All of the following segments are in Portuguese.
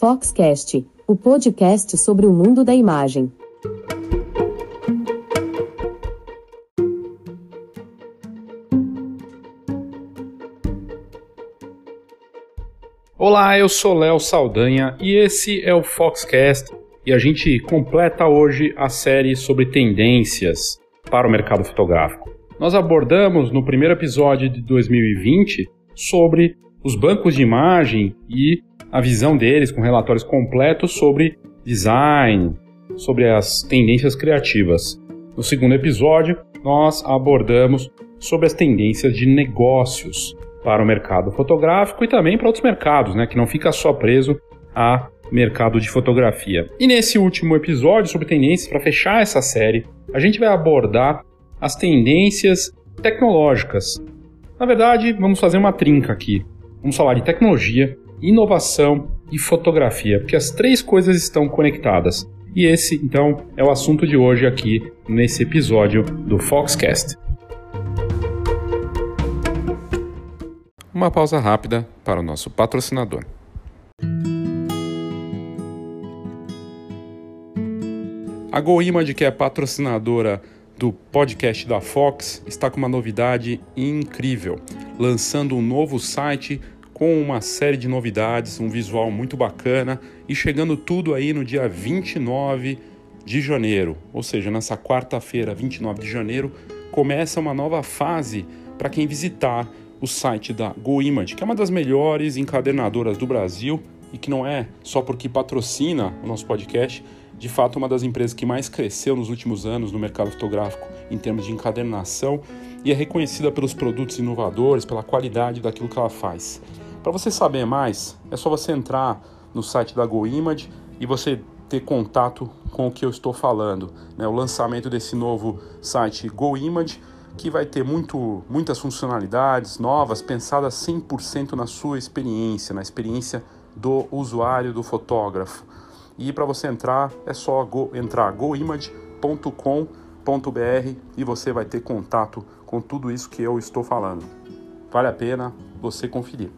Foxcast, o podcast sobre o mundo da imagem. Olá, eu sou Léo Saldanha e esse é o Foxcast e a gente completa hoje a série sobre tendências para o mercado fotográfico. Nós abordamos no primeiro episódio de 2020 sobre os bancos de imagem e a visão deles com relatórios completos sobre design, sobre as tendências criativas. No segundo episódio, nós abordamos sobre as tendências de negócios para o mercado fotográfico e também para outros mercados, né, que não fica só preso a mercado de fotografia. E nesse último episódio sobre tendências, para fechar essa série, a gente vai abordar as tendências tecnológicas. Na verdade, vamos fazer uma trinca aqui. Vamos falar de tecnologia, inovação e fotografia, porque as três coisas estão conectadas. E esse, então, é o assunto de hoje aqui nesse episódio do Foxcast. Uma pausa rápida para o nosso patrocinador. A GoImage, que é patrocinadora do podcast da Fox, está com uma novidade incrível, lançando um novo site com uma série de novidades, um visual muito bacana e chegando tudo aí no dia 29 de janeiro, ou seja, nessa quarta-feira, 29 de janeiro, começa uma nova fase para quem visitar o site da GoImage, que é uma das melhores encadernadoras do Brasil e que não é só porque patrocina o nosso podcast, de fato uma das empresas que mais cresceu nos últimos anos no mercado fotográfico em termos de encadernação e é reconhecida pelos produtos inovadores, pela qualidade daquilo que ela faz. Para você saber mais, é só você entrar no site da GoImage e você ter contato com o que eu estou falando. Né? O lançamento desse novo site GoImage, que vai ter muito, muitas funcionalidades novas, pensadas 100% na sua experiência, na experiência do usuário, do fotógrafo. E para você entrar, é só go, entrar goimage.com.br e você vai ter contato com tudo isso que eu estou falando. Vale a pena você conferir.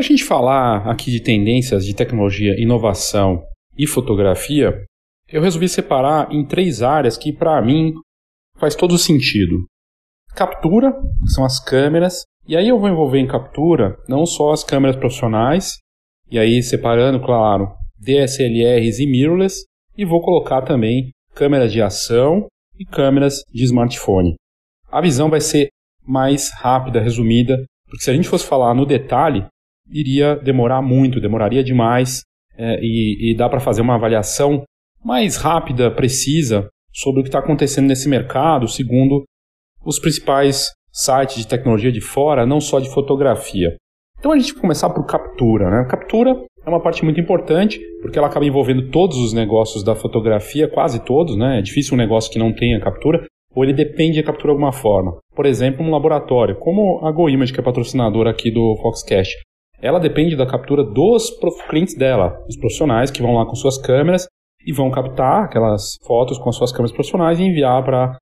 Para a gente falar aqui de tendências de tecnologia, inovação e fotografia, eu resolvi separar em três áreas que, para mim, faz todo sentido captura, são as câmeras, e aí eu vou envolver em captura não só as câmeras profissionais, e aí separando, claro, DSLRs e mirrorless, e vou colocar também câmeras de ação e câmeras de smartphone. A visão vai ser mais rápida, resumida, porque se a gente fosse falar no detalhe, iria demorar muito, demoraria demais, é, e, e dá para fazer uma avaliação mais rápida, precisa, sobre o que está acontecendo nesse mercado, segundo os principais sites de tecnologia de fora, não só de fotografia. Então a gente vai começar por captura. Né? Captura é uma parte muito importante, porque ela acaba envolvendo todos os negócios da fotografia, quase todos, né? É difícil um negócio que não tenha captura, ou ele depende de captura de alguma forma. Por exemplo, um laboratório, como a GoImage, que é patrocinadora aqui do Foxcast. Ela depende da captura dos clientes dela, os profissionais que vão lá com suas câmeras e vão captar aquelas fotos com as suas câmeras profissionais e enviar para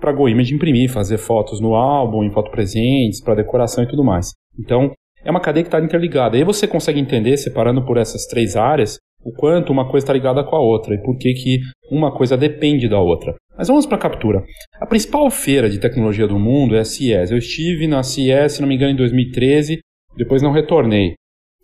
para GoImage imprimir, fazer fotos no álbum, em foto presentes, para decoração e tudo mais. Então, é uma cadeia que está interligada. Aí você consegue entender, separando por essas três áreas, o quanto uma coisa está ligada com a outra e por que, que uma coisa depende da outra. Mas vamos para a captura. A principal feira de tecnologia do mundo é a CES. Eu estive na CES, se não me engano, em 2013, depois não retornei.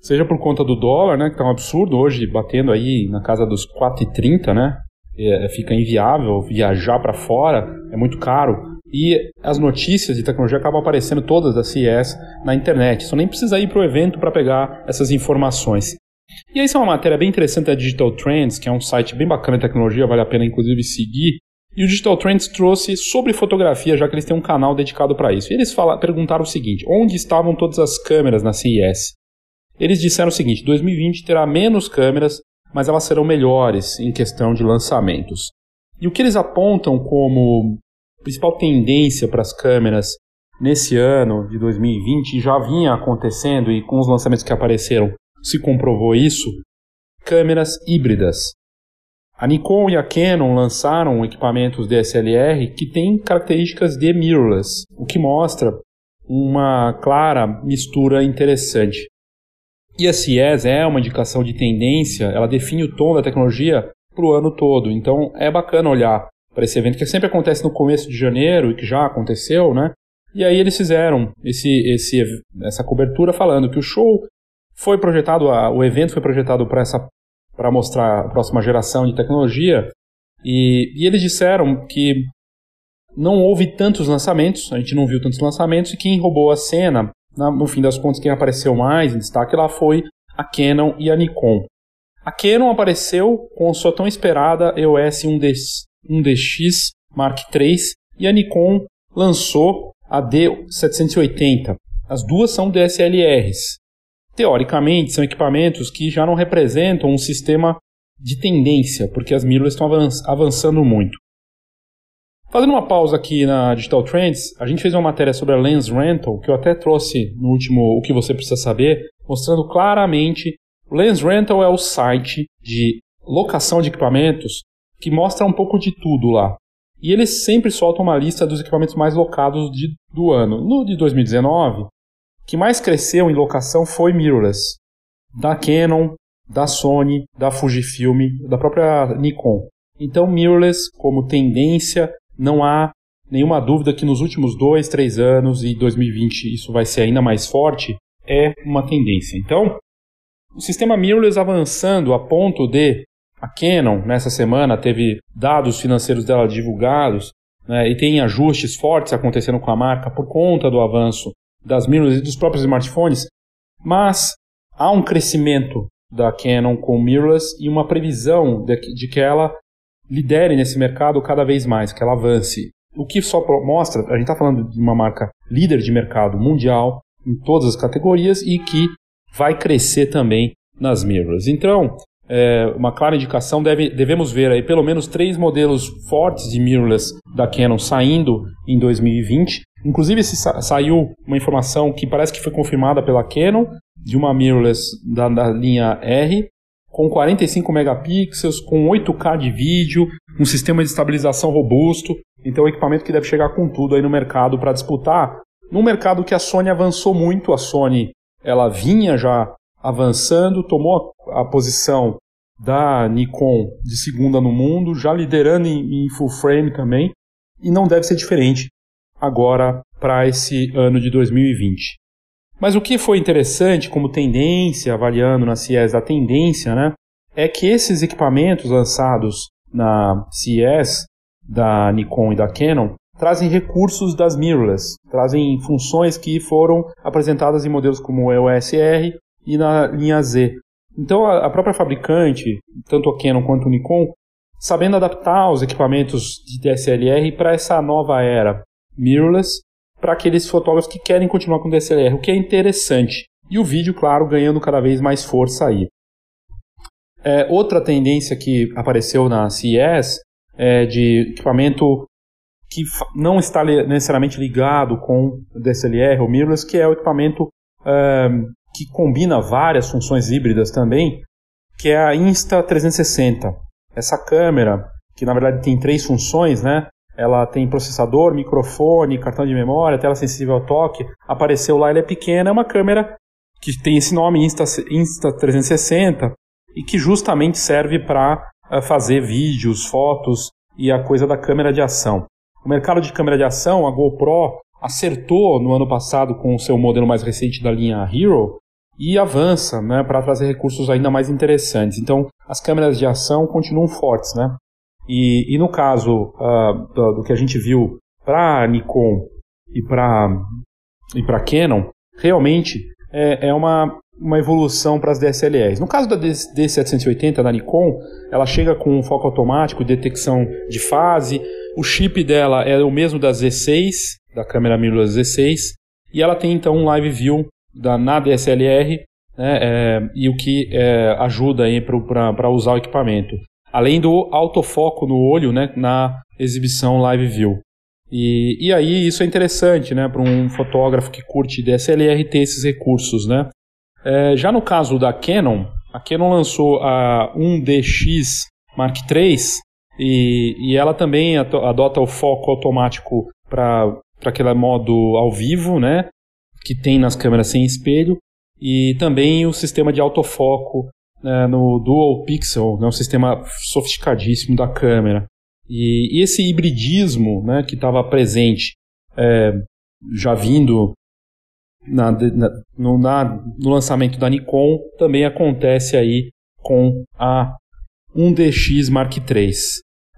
Seja por conta do dólar, né, que está um absurdo hoje, batendo aí na casa dos 4,30, né? É, fica inviável viajar para fora, é muito caro. E as notícias de tecnologia acabam aparecendo todas da CES na internet. Você nem precisa ir para o evento para pegar essas informações. E aí, isso é uma matéria bem interessante da Digital Trends, que é um site bem bacana de tecnologia, vale a pena inclusive seguir. E o Digital Trends trouxe sobre fotografia, já que eles têm um canal dedicado para isso. E eles falaram, perguntaram o seguinte: onde estavam todas as câmeras na CES? Eles disseram o seguinte: 2020 terá menos câmeras mas elas serão melhores em questão de lançamentos. E o que eles apontam como principal tendência para as câmeras nesse ano de 2020 já vinha acontecendo e com os lançamentos que apareceram se comprovou isso, câmeras híbridas. A Nikon e a Canon lançaram equipamentos DSLR que têm características de mirrorless, o que mostra uma clara mistura interessante. E a CIES é uma indicação de tendência, ela define o tom da tecnologia para o ano todo. Então é bacana olhar para esse evento que sempre acontece no começo de janeiro e que já aconteceu, né? E aí eles fizeram esse, esse, essa cobertura falando que o show foi projetado, o evento foi projetado para essa para mostrar a próxima geração de tecnologia e, e eles disseram que não houve tantos lançamentos, a gente não viu tantos lançamentos e quem roubou a cena, na, no fim das contas, quem apareceu mais em destaque lá foi a Canon e a Nikon. A Canon apareceu com sua tão esperada EOS 1D, 1DX Mark III e a Nikon lançou a D780. As duas são DSLRs. Teoricamente, são equipamentos que já não representam um sistema de tendência, porque as mirrorless estão avançando muito. Fazendo uma pausa aqui na Digital Trends, a gente fez uma matéria sobre a Lens Rental, que eu até trouxe no último O que você precisa saber, mostrando claramente. O Lens Rental é o site de locação de equipamentos que mostra um pouco de tudo lá. E eles sempre soltam uma lista dos equipamentos mais locados de, do ano. No de 2019, o que mais cresceu em locação foi mirrorless, da Canon, da Sony, da Fujifilm, da própria Nikon. Então, mirrorless como tendência não há nenhuma dúvida que nos últimos dois, três anos e 2020 isso vai ser ainda mais forte, é uma tendência. Então, o sistema mirrorless avançando a ponto de a Canon nessa semana teve dados financeiros dela divulgados né, e tem ajustes fortes acontecendo com a marca por conta do avanço das mirrorless e dos próprios smartphones, mas há um crescimento da Canon com mirrorless e uma previsão de, de que ela lidere nesse mercado cada vez mais, que ela avance. O que só mostra, a gente está falando de uma marca líder de mercado mundial em todas as categorias e que vai crescer também nas mirrors. Então, é, uma clara indicação, deve, devemos ver aí pelo menos três modelos fortes de mirrorless da Canon saindo em 2020. Inclusive, se sa saiu uma informação que parece que foi confirmada pela Canon, de uma mirrorless da, da linha R, com 45 megapixels, com 8K de vídeo, um sistema de estabilização robusto. Então, é um equipamento que deve chegar com tudo aí no mercado para disputar. Num mercado que a Sony avançou muito, a Sony ela vinha já avançando, tomou a posição da Nikon de segunda no mundo, já liderando em, em full frame também, e não deve ser diferente agora para esse ano de 2020. Mas o que foi interessante como tendência, avaliando na CES a tendência, né, é que esses equipamentos lançados na CES da Nikon e da Canon trazem recursos das mirrorless, trazem funções que foram apresentadas em modelos como o EOS R e na linha Z. Então a própria fabricante, tanto a Canon quanto a Nikon, sabendo adaptar os equipamentos de DSLR para essa nova era mirrorless, para aqueles fotógrafos que querem continuar com DSLR, o que é interessante. E o vídeo, claro, ganhando cada vez mais força aí. É, outra tendência que apareceu na CES é de equipamento que não está necessariamente ligado com DSLR ou mirrorless, que é o equipamento é, que combina várias funções híbridas também, que é a Insta360. Essa câmera, que na verdade tem três funções, né? ela tem processador, microfone, cartão de memória, tela sensível ao toque. Apareceu lá, ela é pequena, é uma câmera que tem esse nome Insta, Insta360 e que justamente serve para eh, fazer vídeos, fotos e a coisa da câmera de ação. O mercado de câmera de ação, a GoPro acertou no ano passado com o seu modelo mais recente da linha Hero e avança né, para trazer recursos ainda mais interessantes. Então, as câmeras de ação continuam fortes. Né? E, e no caso uh, do, do, que a gente viu para Nikon e para e para Canon, realmente é, é uma, uma evolução para as DSLRs. No caso da D780 da Nikon, ela chega com um foco automático, detecção de fase. O chip dela é o mesmo da Z6, da câmera mirrorless Z6, e ela tem então um live view da, na DSLR, né, é, e o que é, ajuda para usar o equipamento além do autofoco no olho né, na exibição Live View. E, e aí isso é interessante né, para um fotógrafo que curte DSLR ter esses recursos. Né? É, já no caso da Canon, a Canon lançou a 1DX Mark III e, e ela também adota o foco automático para aquele modo ao vivo, né? Que tem nas câmeras sem espelho e também o sistema de autofoco né, no Dual Pixel, né, um sistema sofisticadíssimo da câmera. E, e esse hibridismo né, que estava presente, é, já vindo na, na, no, na, no lançamento da Nikon, também acontece aí com a 1DX Mark III.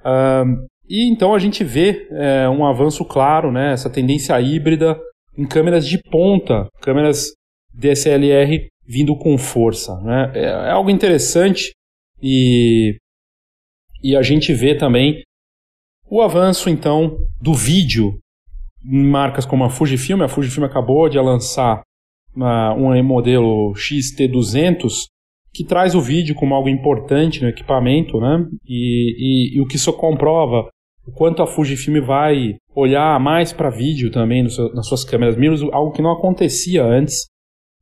Uh, e então a gente vê é, um avanço claro, né, essa tendência híbrida em câmeras de ponta, câmeras DSLR vindo com força. Né? É, é algo interessante e, e a gente vê também o avanço então do vídeo em marcas como a Fujifilm. A Fujifilm acabou de lançar uma, um modelo XT200 que traz o vídeo como algo importante no equipamento, né? E, e, e o que isso comprova o quanto a Fujifilm vai olhar mais para vídeo também seu, nas suas câmeras mirrorless, algo que não acontecia antes.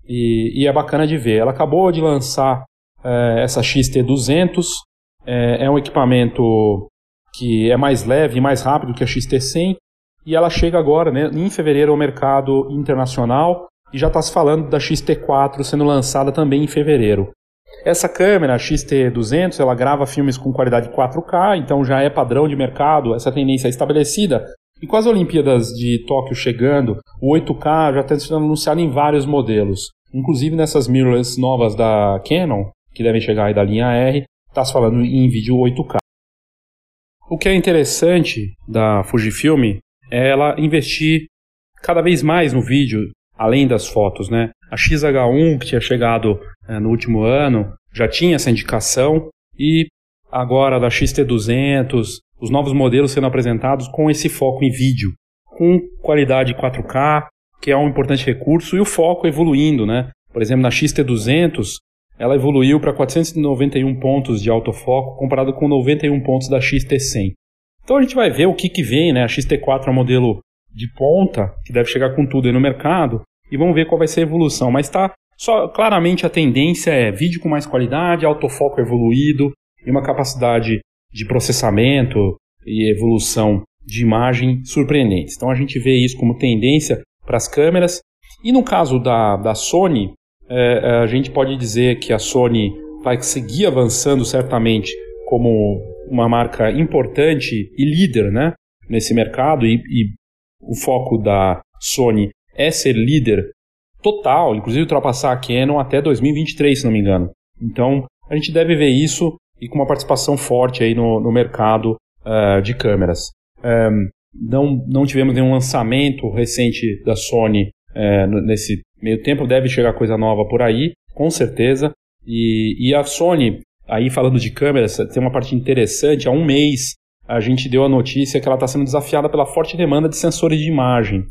E, e, é bacana de ver. Ela acabou de lançar é, essa XT200, é, é, um equipamento que é mais leve e mais rápido que a XT100, e ela chega agora, né, em fevereiro, ao mercado internacional, e já está se falando da XT4 sendo lançada também em fevereiro. Essa câmera, a XT200, ela grava filmes com qualidade 4K, então já é padrão de mercado, essa tendência é estabelecida. E com as Olimpíadas de Tóquio chegando, o 8K já está sendo anunciado em vários modelos. Inclusive nessas mirrorless novas da Canon, que devem chegar aí da linha R, está se falando em vídeo 8K. O que é interessante da Fujifilm é ela investir cada vez mais no vídeo, além das fotos, né? A XH1, que tinha chegado é, no último ano, já tinha essa indicação e agora da XT200, os novos modelos sendo apresentados com esse foco em vídeo, com qualidade 4K, que é um importante recurso, e o foco evoluindo, né? Por exemplo, na XT200, ela evoluiu para 491 pontos de autofoco, comparado com 91 pontos da XT100. Então a gente vai ver o que, que vem, né? A XT4 é um modelo de ponta, que deve chegar com tudo aí no mercado, e vamos ver qual vai ser a evolução. Mas está só claramente a tendência é vídeo com mais qualidade, autofoco evoluído e uma capacidade de processamento e evolução de imagem surpreendentes. Então a gente vê isso como tendência para as câmeras. E no caso da, da Sony, é, é, a gente pode dizer que a Sony vai seguir avançando certamente como uma marca importante e líder né, nesse mercado, e, e o foco da Sony é ser líder total, inclusive ultrapassar a Canon até 2023, se não me engano. Então, a gente deve ver isso e com uma participação forte aí no, no mercado uh, de câmeras. Um, não, não tivemos nenhum lançamento recente da Sony uh, nesse meio tempo, deve chegar coisa nova por aí, com certeza. E, e a Sony, aí falando de câmeras, tem uma parte interessante. Há um mês a gente deu a notícia que ela está sendo desafiada pela forte demanda de sensores de imagem.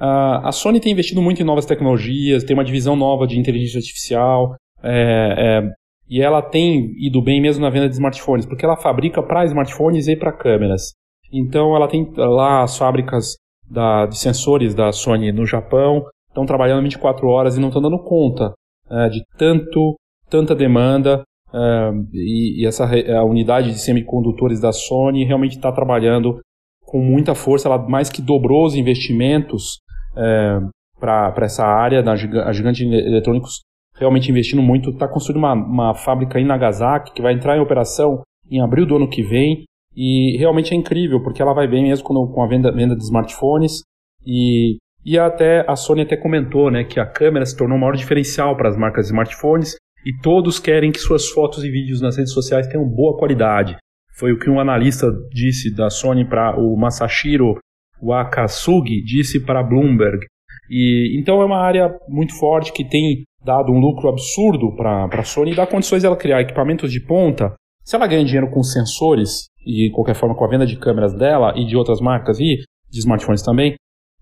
Uh, a Sony tem investido muito em novas tecnologias, tem uma divisão nova de inteligência artificial, é, é, e ela tem ido bem mesmo na venda de smartphones, porque ela fabrica para smartphones e para câmeras. Então ela tem lá as fábricas da, de sensores da Sony no Japão, estão trabalhando 24 horas e não estão dando conta é, de tanto, tanta demanda. É, e, e, essa a unidade de semicondutores da Sony realmente está trabalhando com muita força. Ela mais que dobrou os investimentos é, para essa área. Da, a Gigante Eletrônicos realmente investindo muito, está construindo uma, uma fábrica em Nagasaki que vai entrar em operação em abril do ano que vem. E realmente é incrível, porque ela vai bem mesmo com, com a venda, venda de smartphones. E, e até a Sony até comentou né, que a câmera se tornou o maior diferencial para as marcas de smartphones e todos querem que suas fotos e vídeos nas redes sociais tenham boa qualidade. Foi o que um analista disse da Sony para o Masashiro Wakasugi disse para Bloomberg. E então é uma área muito forte que tem dado um lucro absurdo para a Sony e dá condições dela criar equipamentos de ponta. Se ela ganha dinheiro com sensores e de qualquer forma com a venda de câmeras dela e de outras marcas e de smartphones também,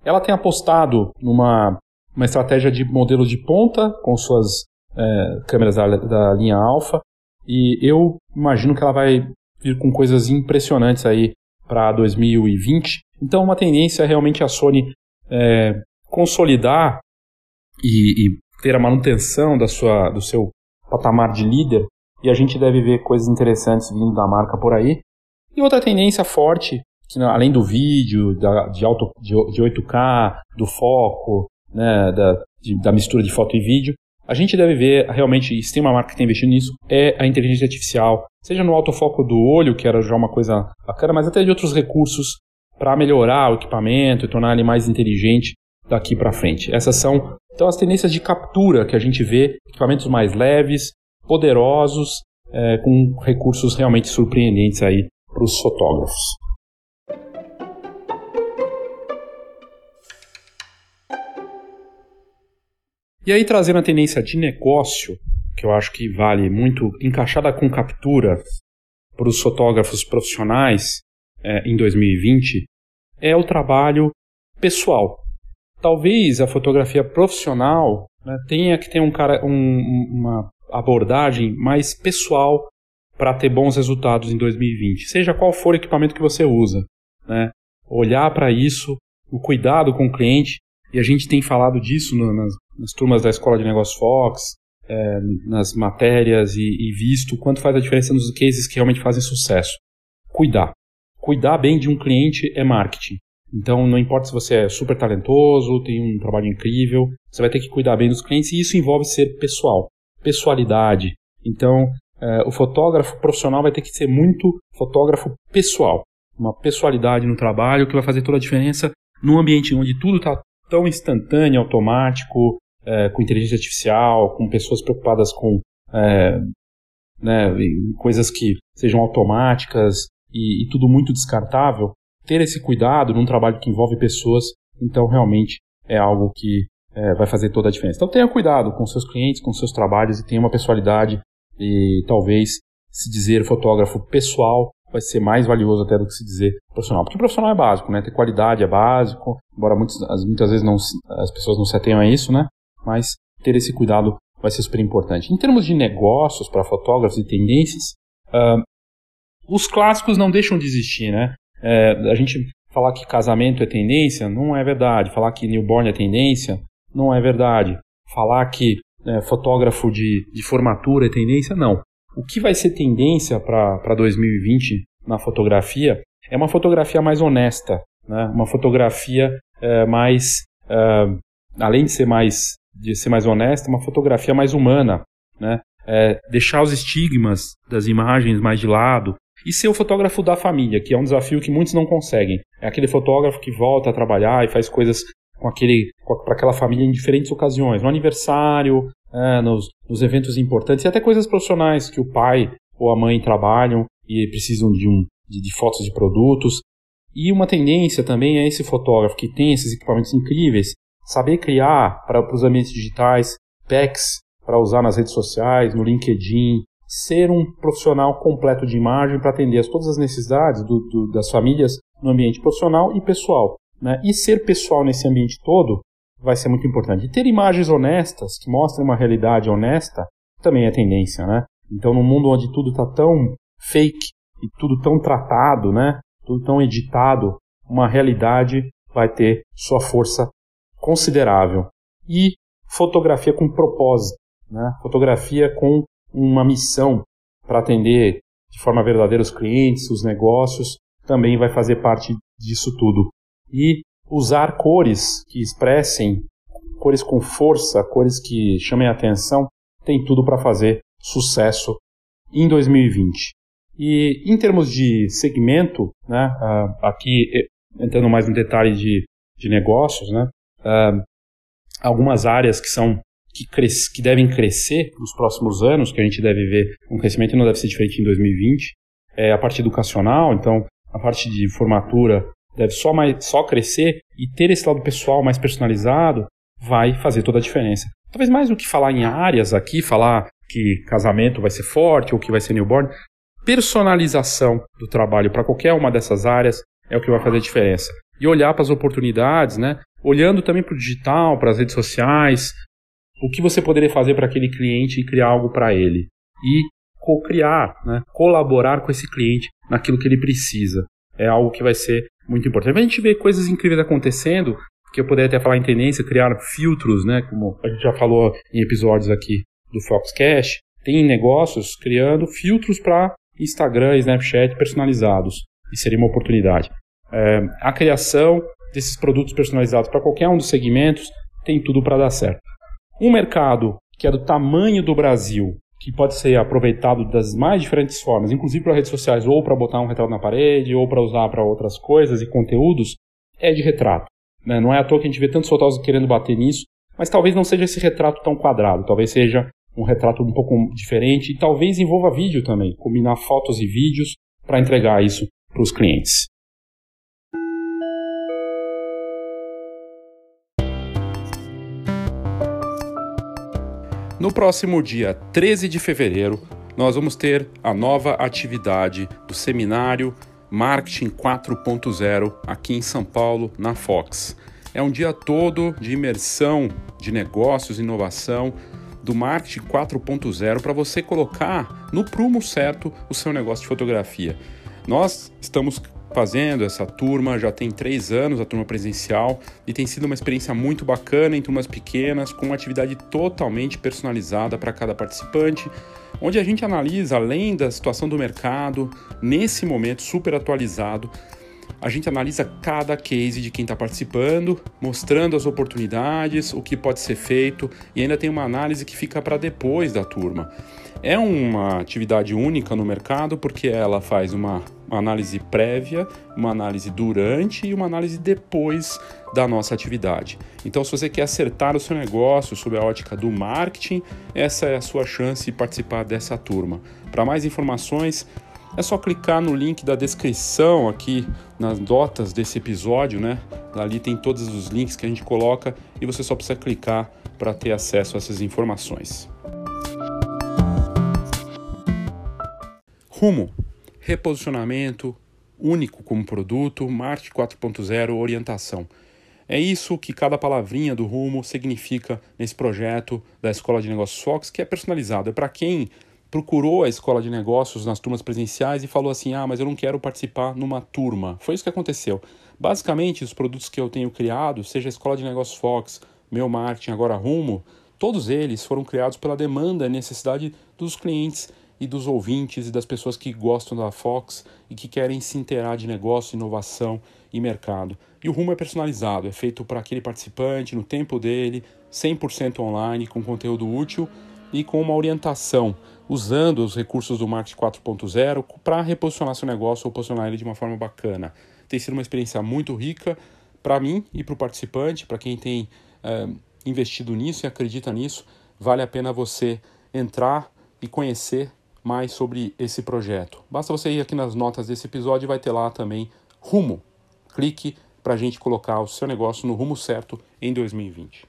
ela tem apostado numa uma estratégia de modelo de ponta com suas é, câmeras da, da linha Alpha e eu imagino que ela vai vir com coisas impressionantes aí para 2020. Então, uma tendência é realmente a Sony é, consolidar e, e, ter a manutenção da sua, do seu patamar de líder. e a gente deve ver coisas interessantes vindo da marca por aí. E outra tendência forte, que além do vídeo, da, de, auto, de, de 8K, do foco, né, da, de, da mistura de foto e vídeo, a gente deve ver realmente, se tem uma marca que está investindo nisso, é a inteligência artificial, seja no autofoco do olho, que era já uma coisa bacana, mas até de outros recursos para melhorar o equipamento e tornar ele mais inteligente daqui para frente. Essas são então as tendências de captura que a gente vê, equipamentos mais leves, poderosos, é, com recursos realmente surpreendentes aí para os fotógrafos. E aí, trazendo a tendência de negócio, que eu acho que vale muito, encaixada com captura para os fotógrafos profissionais é, em 2020, é o trabalho pessoal. Talvez a fotografia profissional né, tenha que ter um cara, um, uma abordagem mais pessoal para ter bons resultados em 2020, seja qual for o equipamento que você usa. Né? Olhar para isso, o cuidado com o cliente, e a gente tem falado disso no, nas, nas turmas da Escola de Negócios Fox, é, nas matérias e, e visto quanto faz a diferença nos cases que realmente fazem sucesso. Cuidar. Cuidar bem de um cliente é marketing. Então, não importa se você é super talentoso, tem um trabalho incrível, você vai ter que cuidar bem dos clientes e isso envolve ser pessoal, pessoalidade. Então, é, o fotógrafo profissional vai ter que ser muito fotógrafo pessoal, uma pessoalidade no trabalho que vai fazer toda a diferença num ambiente onde tudo está tão instantâneo, automático, é, com inteligência artificial, com pessoas preocupadas com é, né, coisas que sejam automáticas e, e, tudo muito descartável, ter esse cuidado num trabalho que envolve pessoas, então realmente é algo que é, vai fazer toda a diferença. Então tenha cuidado com seus clientes, com seus trabalhos e tenha uma pessoalidade e talvez se dizer fotógrafo pessoal vai ser mais valioso até do que se dizer profissional. Porque profissional é básico, né? Ter qualidade é básico, embora muitas, muitas vezes não, as pessoas não se atenham a isso, né? Mas ter esse cuidado vai ser super importante. Em termos de negócios para fotógrafos e tendências, uh, os clássicos não deixam de existir, né? É, a gente falar que casamento é tendência não é verdade. Falar que newborn é tendência não é verdade. Falar que é, fotógrafo de, de formatura é tendência não. O que vai ser tendência para 2020 na fotografia é uma fotografia mais honesta, né? uma fotografia é, mais, é, além de ser mais, de ser mais honesta, uma fotografia mais humana, né? É, deixar os estigmas das imagens mais de lado e ser o fotógrafo da família, que é um desafio que muitos não conseguem. É aquele fotógrafo que volta a trabalhar e faz coisas com aquele para aquela família em diferentes ocasiões, no aniversário, é, nos, nos, eventos importantes e até coisas profissionais que o pai ou a mãe trabalham e precisam de, um, de, de fotos de produtos. E uma tendência também é esse fotógrafo que tem esses equipamentos incríveis saber criar para os ambientes digitais packs para usar nas redes sociais, no LinkedIn, ser um profissional completo de imagem para atender a todas as necessidades do, do, das famílias no ambiente profissional e pessoal. Né? E ser pessoal nesse ambiente todo vai ser muito importante. E ter imagens honestas, que mostrem uma realidade honesta, também é tendência, né? Então, num mundo onde tudo está tão fake e tudo tão tratado, né? Tudo tão editado, uma realidade vai ter sua força considerável. E fotografia com propósito, né? Fotografia com uma missão para atender de forma verdadeira os clientes, os negócios, também vai fazer parte disso tudo. E usar cores que expressem, cores com força, cores que chamem atenção, tem tudo para fazer sucesso em 2020. E em termos de segmento, né, aqui entrando mais no detalhe de, de negócios, né, algumas áreas que são que, cres, que devem crescer nos próximos anos, que a gente deve ver um crescimento não deve ser diferente em 2020, é a parte educacional, então a parte de formatura deve só, mais, só crescer e ter esse lado pessoal mais personalizado vai fazer toda a diferença. Talvez mais do que falar em áreas aqui, falar que casamento vai ser forte ou que vai ser newborn, personalização do trabalho para qualquer uma dessas áreas é o que vai fazer a diferença. E olhar para as oportunidades, né? olhando também para o digital, para as redes sociais, o que você poderia fazer para aquele cliente e criar algo para ele. E co-criar, né? colaborar com esse cliente naquilo que ele precisa. É algo que vai ser muito importante. A gente vê coisas incríveis acontecendo, que eu poderia até falar em tendência, criar filtros, né, como a gente já falou em episódios aqui do Foxcast, Tem negócios criando filtros para Instagram e Snapchat personalizados. E seria uma oportunidade. É, a criação desses produtos personalizados para qualquer um dos segmentos tem tudo para dar certo. Um mercado que é do tamanho do Brasil, que pode ser aproveitado das mais diferentes formas, inclusive para redes sociais, ou para botar um retrato na parede, ou para usar para outras coisas e conteúdos, é de retrato. Né? Não é à toa que a gente vê tantos fotógrafos querendo bater nisso, mas talvez não seja esse retrato tão quadrado, talvez seja um retrato um pouco diferente e talvez envolva vídeo também, combinar fotos e vídeos para entregar isso para os clientes. No próximo dia 13 de fevereiro, nós vamos ter a nova atividade do seminário Marketing 4.0 aqui em São Paulo, na Fox. É um dia todo de imersão de negócios, inovação, do marketing 4.0 para você colocar no prumo certo o seu negócio de fotografia. Nós estamos fazendo essa turma já tem três anos, a turma presencial, e tem sido uma experiência muito bacana em turmas pequenas, com uma atividade totalmente personalizada para cada participante, onde a gente analisa, além da situação do mercado, nesse momento super atualizado, a gente analisa cada case de quem está participando, mostrando as oportunidades, o que pode ser feito e ainda tem uma análise que fica para depois da turma. É uma atividade única no mercado porque ela faz uma, uma análise prévia, uma análise durante e uma análise depois da nossa atividade. Então, se você quer acertar o seu negócio sob a ótica do marketing, essa é a sua chance de participar dessa turma. Para mais informações, é só clicar no link da descrição aqui nas notas desse episódio, né? Ali tem todos os links que a gente coloca e você só precisa clicar para ter acesso a essas informações. Rumo, reposicionamento único como produto, marketing 4.0, orientação. É isso que cada palavrinha do Rumo significa nesse projeto da Escola de Negócios Fox, que é personalizado. É para quem procurou a escola de negócios nas turmas presenciais e falou assim: ah, mas eu não quero participar numa turma. Foi isso que aconteceu. Basicamente, os produtos que eu tenho criado, seja a escola de negócios Fox, meu marketing, agora Rumo, todos eles foram criados pela demanda e necessidade dos clientes e dos ouvintes e das pessoas que gostam da Fox e que querem se inteirar de negócio, inovação e mercado. E o rumo é personalizado, é feito para aquele participante no tempo dele, 100% online, com conteúdo útil e com uma orientação, usando os recursos do Marketing 4.0 para reposicionar seu negócio ou posicionar ele de uma forma bacana. Tem sido uma experiência muito rica para mim e para o participante, para quem tem é, investido nisso e acredita nisso, vale a pena você entrar e conhecer mais sobre esse projeto. Basta você ir aqui nas notas desse episódio e vai ter lá também rumo. Clique para a gente colocar o seu negócio no rumo certo em 2020.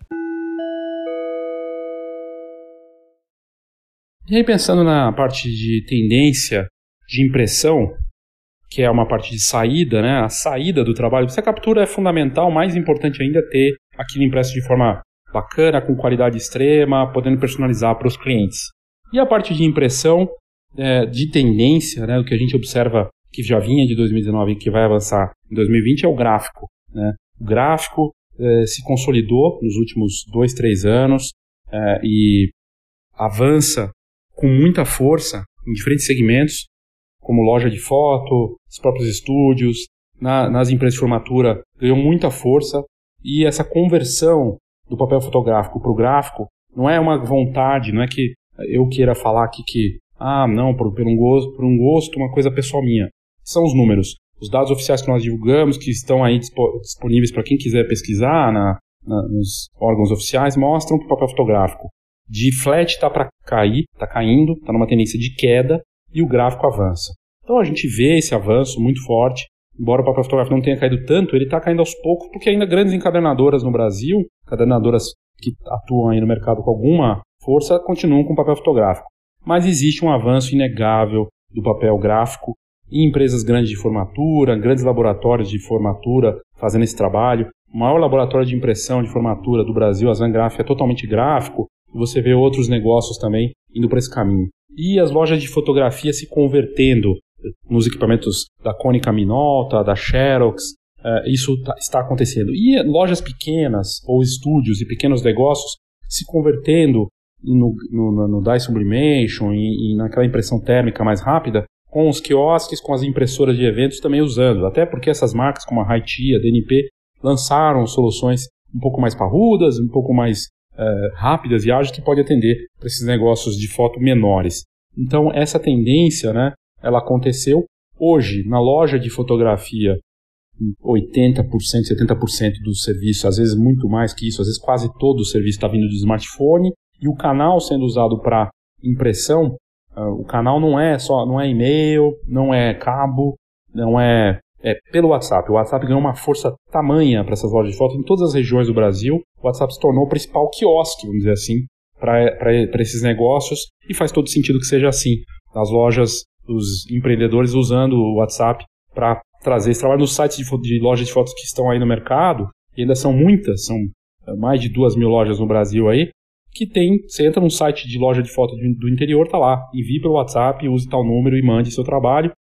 E aí, pensando na parte de tendência de impressão, que é uma parte de saída, né? A saída do trabalho. Se a captura é fundamental, mais importante ainda é ter aquilo impresso de forma bacana, com qualidade extrema, podendo personalizar para os clientes. E a parte de impressão, é, de tendência, né, o que a gente observa que já vinha de 2019 e que vai avançar em 2020 é o gráfico. Né? O gráfico é, se consolidou nos últimos dois, três anos é, e avança com muita força em diferentes segmentos, como loja de foto, os próprios estúdios, na, nas empresas de formatura, ganhou muita força e essa conversão do papel fotográfico para o gráfico não é uma vontade, não é que eu queira falar aqui que ah, não, por, por, um gosto, por um gosto, uma coisa pessoal minha. São os números. Os dados oficiais que nós divulgamos, que estão aí disponíveis para quem quiser pesquisar na, na, nos órgãos oficiais, mostram que o papel fotográfico de flat está para cair, está caindo, está numa tendência de queda e o gráfico avança. Então a gente vê esse avanço muito forte. Embora o papel fotográfico não tenha caído tanto, ele está caindo aos poucos, porque ainda grandes encadernadoras no Brasil, encadernadoras que atuam aí no mercado com alguma força, continuam com papel fotográfico mas existe um avanço inegável do papel gráfico em empresas grandes de formatura, grandes laboratórios de formatura fazendo esse trabalho. O maior laboratório de impressão de formatura do Brasil, a Zangraph, é totalmente gráfico. Você vê outros negócios também indo para esse caminho. E as lojas de fotografia se convertendo nos equipamentos da Konica Minolta, da Xerox, uh, isso tá, está acontecendo. E lojas pequenas, ou estúdios e pequenos negócios se convertendo no, no, no dye sublimation e, e naquela impressão térmica mais rápida, com os quiosques, com as impressoras de eventos também usando. Até porque essas marcas como a Haiti, a DNP, lançaram soluções um pouco mais parrudas, um pouco mais uh, rápidas e ágeis que podem atender para esses negócios de foto menores. Então essa tendência, né, ela aconteceu hoje na loja de fotografia 80%, 70% do serviço, às vezes muito mais que isso, às vezes quase todo o serviço está vindo do smartphone e o canal sendo usado para impressão, uh, o canal não é só, não é e-mail, não é cabo, não é, é pelo WhatsApp. O WhatsApp ganhou uma força tamanha para essas lojas de foto em todas as regiões do Brasil. O WhatsApp se tornou o principal quiosque, vamos dizer assim, para esses negócios e faz todo sentido que seja assim. As lojas, os empreendedores usando o WhatsApp para trazer esse trabalho nos sites de, de lojas de fotos que estão aí no mercado, e ainda são muitas, são é, mais de duas mil lojas no Brasil aí, que tem, você entra num site de loja de foto do interior, tá lá, envie pelo WhatsApp, use tal número e mande seu trabalho.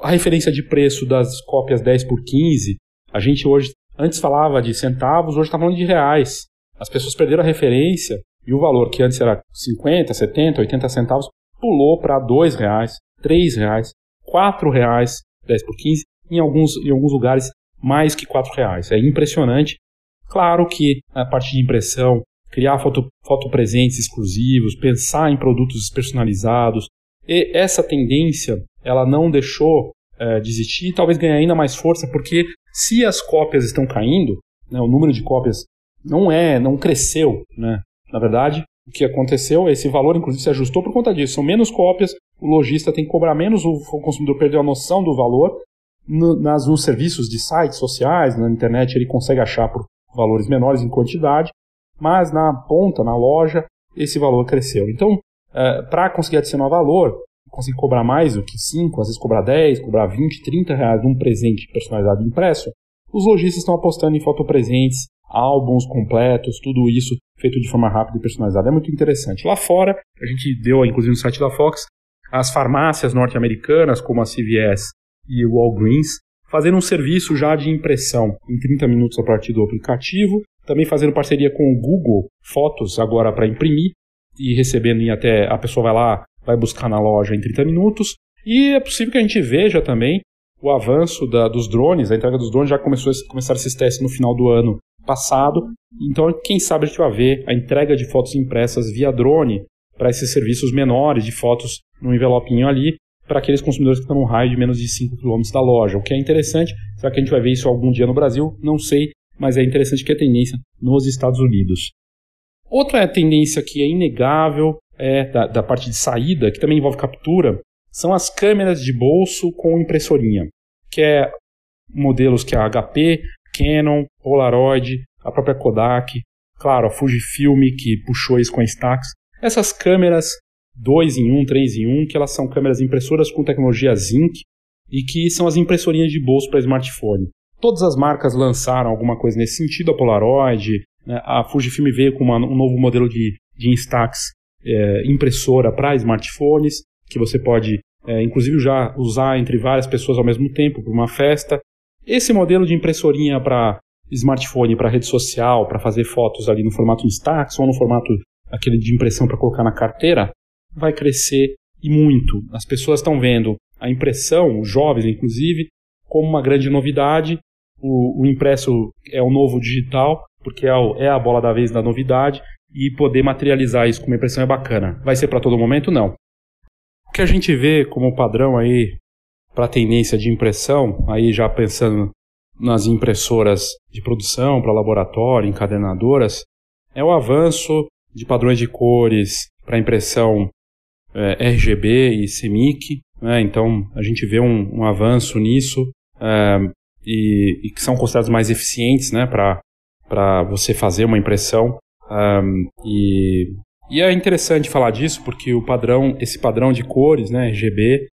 A referência de preço das cópias 10 por 15, a gente hoje, antes falava de centavos, hoje está falando de reais. As pessoas perderam a referência e o valor que antes era 50, 70, 80 centavos, pulou para 2 reais, 3 reais, 4 reais, 10 por 15, em alguns, em alguns lugares mais que 4 reais. É impressionante. Claro que a parte de impressão criar foto, fotopresentes exclusivos, pensar em produtos personalizados. E essa tendência ela não deixou é, de existir e talvez ganhe ainda mais força, porque se as cópias estão caindo, né, o número de cópias não é, não cresceu, né? Na verdade, o que aconteceu, esse valor inclusive se ajustou por conta disso. São menos cópias, o lojista tem que cobrar menos, o consumidor perdeu a noção do valor. No, nas, nos serviços de sites sociais, na internet, ele consegue achar por valores menores em quantidade mas na ponta, na loja, esse valor cresceu. Então, é, para conseguir adicionar valor, conseguir cobrar mais do que 5, às vezes cobrar 10, cobrar 20, 30 reais num presente personalizado impresso, os lojistas estão apostando em fotopresentes, álbuns completos, tudo isso feito de forma rápida e personalizada. É muito interessante. Lá fora, a gente deu, inclusive no site da Fox, as farmácias norte-americanas, como a CVS e o Walgreens, fazendo um serviço já de impressão em 30 minutos a partir do aplicativo também fazendo parceria com o Google Fotos agora para imprimir e recebendo em até a pessoa vai lá, vai buscar na loja em 30 minutos. E é possível que a gente veja também o avanço da, dos drones, a entrega dos drones já começou a começar esses testes no final do ano passado. Então, quem sabe a gente vai ver a entrega de fotos impressas via drone para esses serviços menores de fotos no envelopinho ali, para aqueles consumidores que estão no raio de menos de 5 km da loja. O que é interessante, será que a gente vai ver isso algum dia no Brasil? Não sei, mas é interessante que é tendência nos Estados Unidos. Outra tendência que é inegável é da, da parte de saída, que também envolve captura, são as câmeras de bolso com impressorinha, que é modelos que a HP, Canon, Polaroid, a própria Kodak, claro, a Fujifilm que puxou isso com a Instax. Essas câmeras 2 em 1, 3 em 1, que elas são câmeras impressoras com tecnologia Zinc e que são as impressorinhas de bolso para smartphone. Todas as marcas lançaram alguma coisa nesse sentido, a Polaroid, né, a Fujifilm veio com uma, um novo modelo de, de Instax é, impressora para smartphones, que você pode, é, inclusive, já usar entre várias pessoas ao mesmo tempo para uma festa. Esse modelo de impressorinha para smartphone, para rede social, para fazer fotos ali no formato Instax ou no formato aquele de impressão para colocar na carteira, vai crescer e muito. As pessoas estão vendo a impressão, os jovens inclusive, como uma grande novidade o, o impresso é o novo digital, porque é, o, é a bola da vez da novidade, e poder materializar isso com uma impressão é bacana. Vai ser para todo momento? Não. O que a gente vê como padrão aí para a tendência de impressão, aí já pensando nas impressoras de produção para laboratório, encadernadoras, é o avanço de padrões de cores para impressão é, RGB e CMYK. Né? Então a gente vê um, um avanço nisso. É, e, e que são considerados mais eficientes né, para você fazer uma impressão. Um, e, e é interessante falar disso porque o padrão, esse padrão de cores, né, RGB,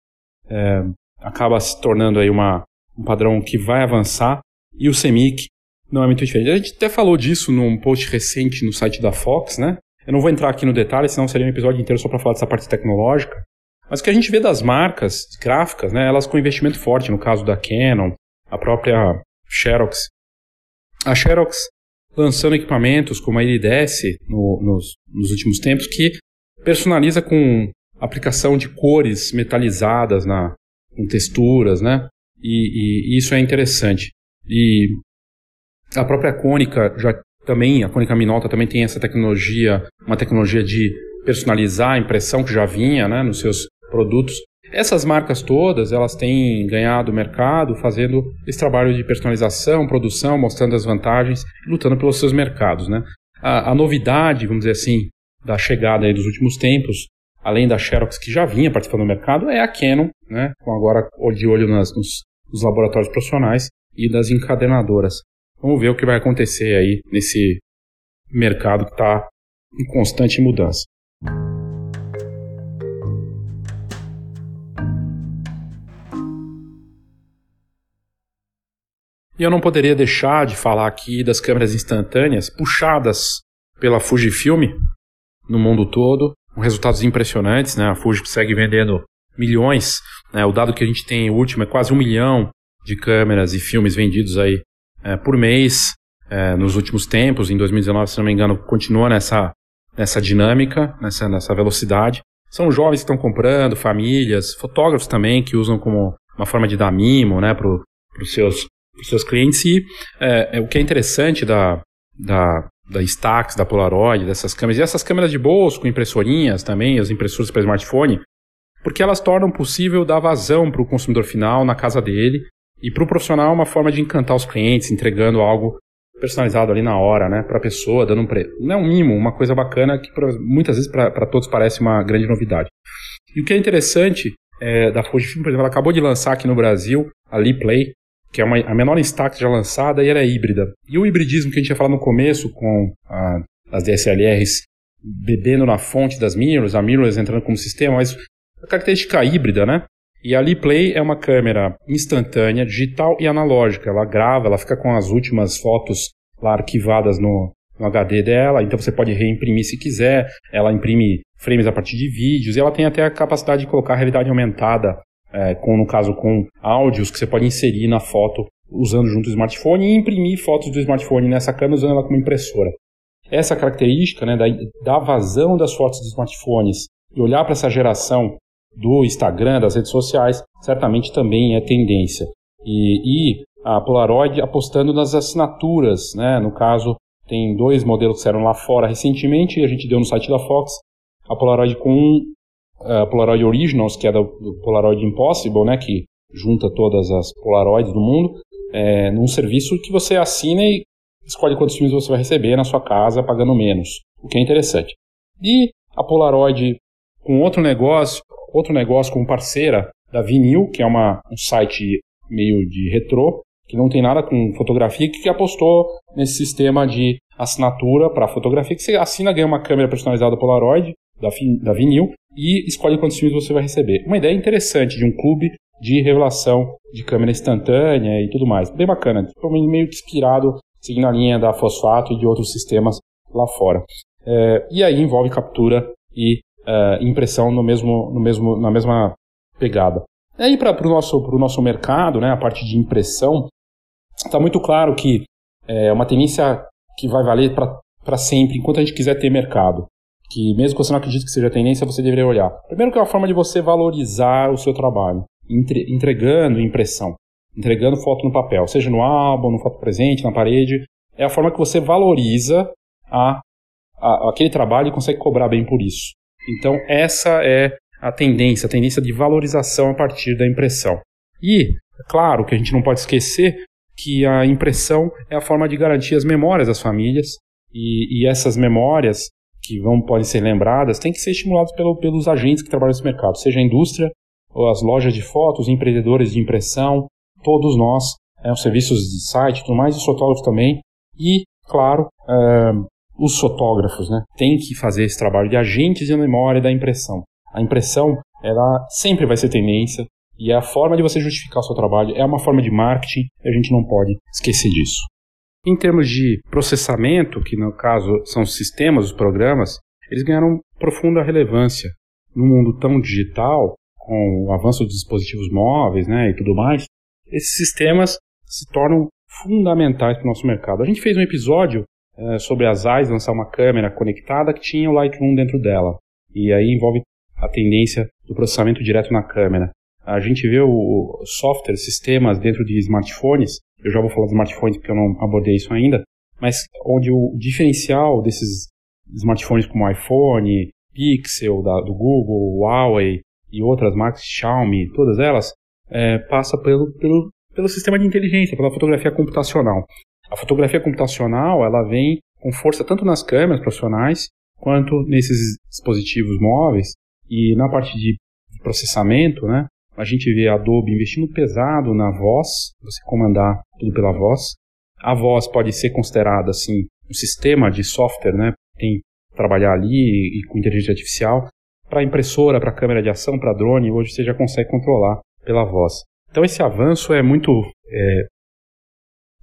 é, acaba se tornando aí uma, um padrão que vai avançar e o CMYK não é muito diferente. A gente até falou disso num post recente no site da Fox, né? Eu não vou entrar aqui no detalhe, senão seria um episódio inteiro só para falar dessa parte tecnológica. Mas o que a gente vê das marcas gráficas, né, elas com investimento forte, no caso da Canon, a própria Xerox. A Xerox lançando equipamentos como a Iridice no, nos, nos últimos tempos que personaliza com aplicação de cores metalizadas na, com texturas, né? E, e, isso é interessante. E a própria Cônica já também, a Cônica Minolta também tem essa tecnologia, uma tecnologia de personalizar a impressão que já vinha, né, nos seus produtos. Essas marcas todas, elas têm ganhado mercado fazendo esse trabalho de personalização, produção, mostrando as vantagens lutando pelos seus mercados, né? A, a novidade, vamos dizer assim, da chegada dos últimos tempos, além da Xerox que já vinha participando do mercado, é a Canon, né? Com agora de olho nas, nos, nos laboratórios profissionais e das encadenadoras. Vamos ver o que vai acontecer aí nesse mercado que está em constante mudança. E eu não poderia deixar de falar aqui das câmeras instantâneas puxadas pela Fujifilm no mundo todo, com resultados impressionantes, né? A Fuji segue vendendo milhões, né? O dado que a gente tem, último, é quase um milhão de câmeras e filmes vendidos aí é, por mês é, nos últimos tempos. Em 2019, se não me engano, continua nessa, nessa dinâmica, nessa, nessa velocidade. São jovens que estão comprando, famílias, fotógrafos também que usam como uma forma de dar mimo, né, para os seus para os seus clientes. E é, é, o que é interessante da, da, da Stax, da Polaroid, dessas câmeras, e essas câmeras de bolso com impressorinhas também, as impressoras para smartphone, porque elas tornam possível dar vazão para o consumidor final na casa dele e para o profissional uma forma de encantar os clientes, entregando algo personalizado ali na hora, né, para a pessoa, dando um preço. Não é um mimo, uma coisa bacana que pra, muitas vezes para todos parece uma grande novidade. E o que é interessante é, da Fujifilm, por exemplo, ela acabou de lançar aqui no Brasil a Lee Play, que é uma, a menor Instax já lançada, e ela é híbrida. E o hibridismo que a gente ia falar no começo, com a, as DSLRs bebendo na fonte das mirrorless, a mirrorless entrando como sistema, mas a característica híbrida, né? E a Play é uma câmera instantânea, digital e analógica. Ela grava, ela fica com as últimas fotos lá arquivadas no, no HD dela, então você pode reimprimir se quiser. Ela imprime frames a partir de vídeos e ela tem até a capacidade de colocar realidade aumentada é, com, no caso, com áudios que você pode inserir na foto usando junto o smartphone e imprimir fotos do smartphone nessa câmera usando ela como impressora. Essa característica né, da, da vazão das fotos dos smartphones e olhar para essa geração do Instagram, das redes sociais, certamente também é tendência. E, e a Polaroid apostando nas assinaturas, né? no caso, tem dois modelos que saíram lá fora recentemente, a gente deu no site da Fox, a Polaroid com a Polaroid Originals, que é do, do, Polaroid Impossible, né, que junta todas as Polaroids do mundo, é, num serviço que você assina e escolhe quantos filmes você vai receber na sua casa pagando menos, o que é interessante. E a Polaroid com outro negócio, outro negócio como parceira da Vinil, que é uma, um site meio de retrô, que não tem nada com fotografia, que apostou nesse sistema de assinatura para fotografia, que você assina, ganha uma câmera personalizada Polaroid, da, da vinil e escolhe quantos filmes você vai receber. Uma ideia interessante de um clube de revelação de câmera instantânea e tudo mais. Bem bacana, meio inspirado, seguindo a linha da Fosfato e de outros sistemas lá fora. É, e aí envolve captura e é, impressão no mesmo, no mesmo, na mesma pegada. E aí para o nosso, nosso mercado, né, a parte de impressão, está muito claro que é uma tendência que vai valer para sempre, enquanto a gente quiser ter mercado que mesmo que você não acredite que seja tendência, você deveria olhar. Primeiro que é uma forma de você valorizar o seu trabalho, entre, entregando impressão, entregando foto no papel, seja no álbum, no foto presente, na parede. É a forma que você valoriza a, a, aquele trabalho e consegue cobrar bem por isso. Então essa é a tendência, a tendência de valorização a partir da impressão. E, é claro que a gente não pode esquecer que a impressão é a forma de garantir as memórias das famílias, e, e essas memórias que vão, podem ser lembradas têm que ser estimulados pelo, pelos agentes que trabalham nesse mercado, seja a indústria, ou as lojas de fotos, os empreendedores de impressão, todos nós, é, os serviços de site, tudo mais, os fotógrafos também, e, claro, é, os fotógrafos, né, têm que fazer esse trabalho de agentes de memória da impressão. A impressão, ela sempre vai ser tendência, e a forma de você justificar o seu trabalho, é uma forma de marketing, e a gente não pode esquecer disso. Em termos de processamento, que no caso são os sistemas, os programas, eles ganharam profunda relevância. No mundo tão digital, com o avanço dos dispositivos móveis né, e tudo mais, esses sistemas se tornam fundamentais para o nosso mercado. A gente fez um episódio é, sobre as AIS lançar uma câmera conectada que tinha o Lightroom dentro dela. E aí envolve a tendência do processamento direto na câmera. A gente vê o software, sistemas dentro de smartphones, eu já vou falar de smartphones porque eu não abordei isso ainda, mas onde o diferencial desses smartphones como iPhone, Pixel da, do Google, Huawei e outras marcas, Xiaomi, todas elas, é, passa pelo, pelo, pelo sistema de inteligência, pela fotografia computacional. A fotografia computacional ela vem com força tanto nas câmeras profissionais quanto nesses dispositivos móveis e na parte de processamento, né? A gente vê a Adobe investindo pesado na voz, você comandar tudo pela voz. A voz pode ser considerada assim um sistema de software, né? Tem trabalhar ali e, com inteligência artificial. Para impressora, para câmera de ação, para drone, hoje você já consegue controlar pela voz. Então esse avanço é muito, é,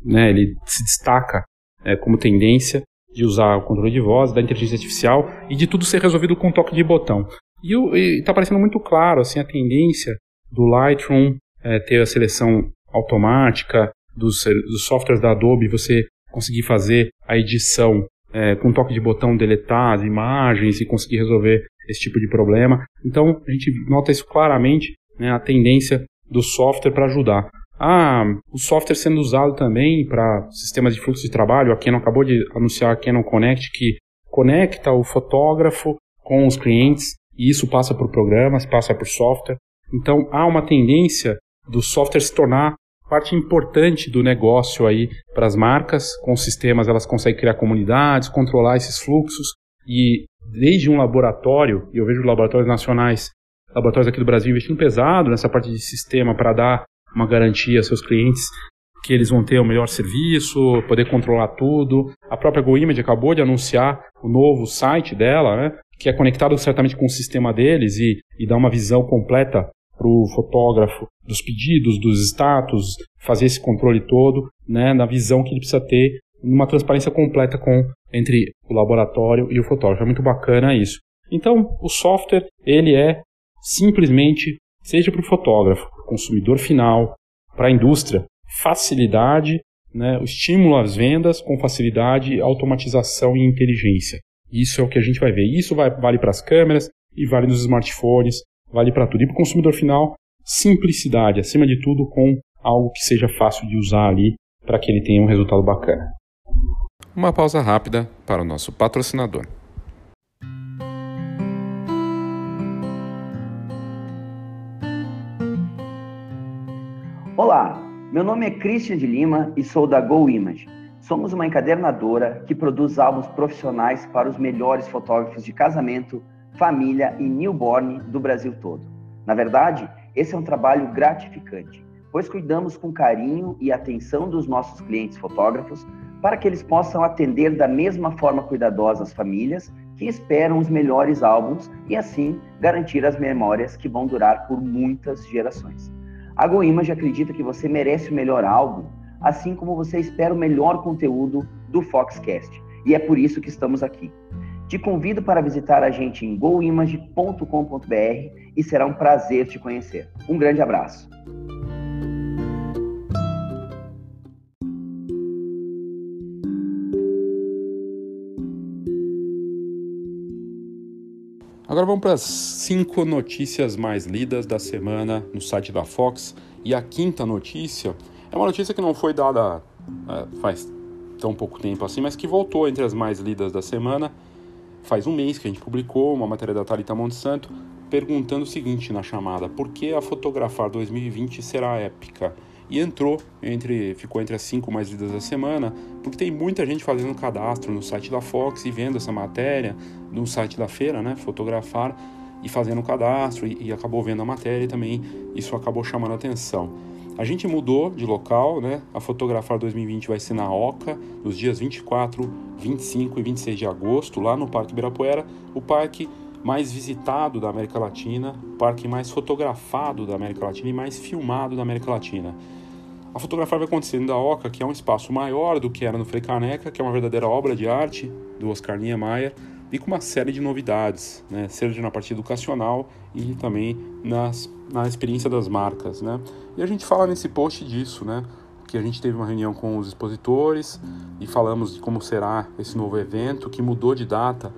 né, ele se destaca é, como tendência de usar o controle de voz, da inteligência artificial e de tudo ser resolvido com um toque de botão. E está parecendo muito claro assim a tendência do Lightroom é, ter a seleção automática dos, dos softwares da Adobe, você conseguir fazer a edição é, com um toque de botão deletar as imagens e conseguir resolver esse tipo de problema. Então a gente nota isso claramente, né, a tendência do software para ajudar. Ah, o software sendo usado também para sistemas de fluxo de trabalho. A Canon acabou de anunciar a Canon Connect, que conecta o fotógrafo com os clientes, e isso passa por programas, passa por software. Então há uma tendência do software se tornar parte importante do negócio aí para as marcas. Com sistemas elas conseguem criar comunidades, controlar esses fluxos e desde um laboratório, e eu vejo laboratórios nacionais, laboratórios aqui do Brasil investindo pesado nessa parte de sistema para dar uma garantia aos seus clientes que eles vão ter o melhor serviço, poder controlar tudo. A própria GoImage acabou de anunciar o novo site dela, né, que é conectado certamente com o sistema deles e, e dá uma visão completa para o fotógrafo dos pedidos, dos status, fazer esse controle todo, né, na visão que ele precisa ter, uma transparência completa com entre o laboratório e o fotógrafo. É muito bacana isso. Então, o software ele é simplesmente seja para o fotógrafo, para o consumidor final, para a indústria, facilidade, né, o estímulo às vendas com facilidade, automatização e inteligência. Isso é o que a gente vai ver. Isso vai, vale para as câmeras e vale nos smartphones, vale para tudo. E para o consumidor final, simplicidade, acima de tudo, com algo que seja fácil de usar ali para que ele tenha um resultado bacana. Uma pausa rápida para o nosso patrocinador. Olá, meu nome é Christian de Lima e sou da Go Image. Somos uma encadernadora que produz álbuns profissionais para os melhores fotógrafos de casamento, família e newborn do Brasil todo. Na verdade, esse é um trabalho gratificante, pois cuidamos com carinho e atenção dos nossos clientes fotógrafos para que eles possam atender da mesma forma cuidadosa as famílias que esperam os melhores álbuns e assim garantir as memórias que vão durar por muitas gerações. A GoImage acredita que você merece o melhor álbum, assim como você espera o melhor conteúdo do Foxcast. E é por isso que estamos aqui. Te convido para visitar a gente em goimage.com.br e será um prazer te conhecer. Um grande abraço. Agora vamos para as cinco notícias mais lidas da semana no site da Fox. E a quinta notícia é uma notícia que não foi dada é, faz tão pouco tempo assim, mas que voltou entre as mais lidas da semana. Faz um mês que a gente publicou uma matéria da Thalita Monsanto perguntando o seguinte na chamada: por que a Fotografar 2020 será épica? e entrou entre ficou entre as cinco mais lidas da semana porque tem muita gente fazendo cadastro no site da Fox e vendo essa matéria no site da feira, né, fotografar e fazendo cadastro e, e acabou vendo a matéria e também isso acabou chamando a atenção. A gente mudou de local, né? A Fotografar 2020 vai ser na Oca, nos dias 24, 25 e 26 de agosto, lá no Parque Ibirapuera, o parque mais visitado da América Latina, o parque mais fotografado da América Latina e mais filmado da América Latina. A fotografia vai acontecer da Oca, que é um espaço maior do que era no Frei Caneca, que é uma verdadeira obra de arte do Oscar Niemeyer, e com uma série de novidades, né? seja na parte educacional e também nas, na experiência das marcas. Né? E a gente fala nesse post disso, né? que a gente teve uma reunião com os expositores e falamos de como será esse novo evento, que mudou de data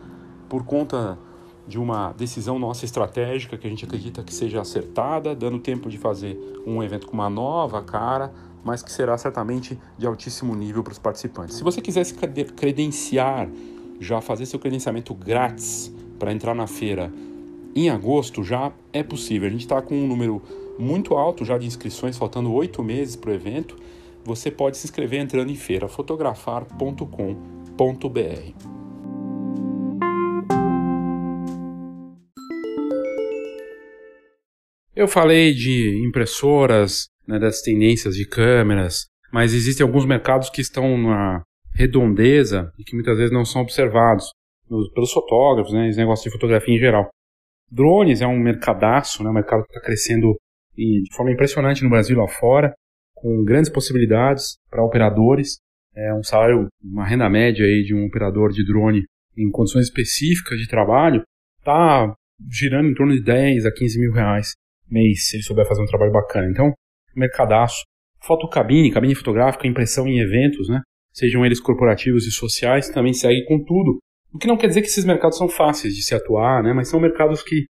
por conta de uma decisão nossa estratégica que a gente acredita que seja acertada, dando tempo de fazer um evento com uma nova cara, mas que será certamente de altíssimo nível para os participantes. Se você quiser se credenciar, já fazer seu credenciamento grátis para entrar na feira em agosto, já é possível. A gente está com um número muito alto já de inscrições, faltando oito meses para o evento. Você pode se inscrever entrando em feirafotografar.com.br. Eu falei de impressoras, né, das tendências de câmeras, mas existem alguns mercados que estão na redondeza e que muitas vezes não são observados pelos fotógrafos, né, esse negócio de fotografia em geral. Drones é um mercadaço, né, um mercado que está crescendo de forma impressionante no Brasil e lá fora, com grandes possibilidades para operadores. É um salário, uma renda média aí de um operador de drone em condições específicas de trabalho está girando em torno de 10 a 15 mil reais mês, se ele souber fazer um trabalho bacana. Então, mercadaço. Fotocabine, cabine fotográfica, impressão em eventos, né? Sejam eles corporativos e sociais, também segue com tudo. O que não quer dizer que esses mercados são fáceis de se atuar, né? Mas são mercados que,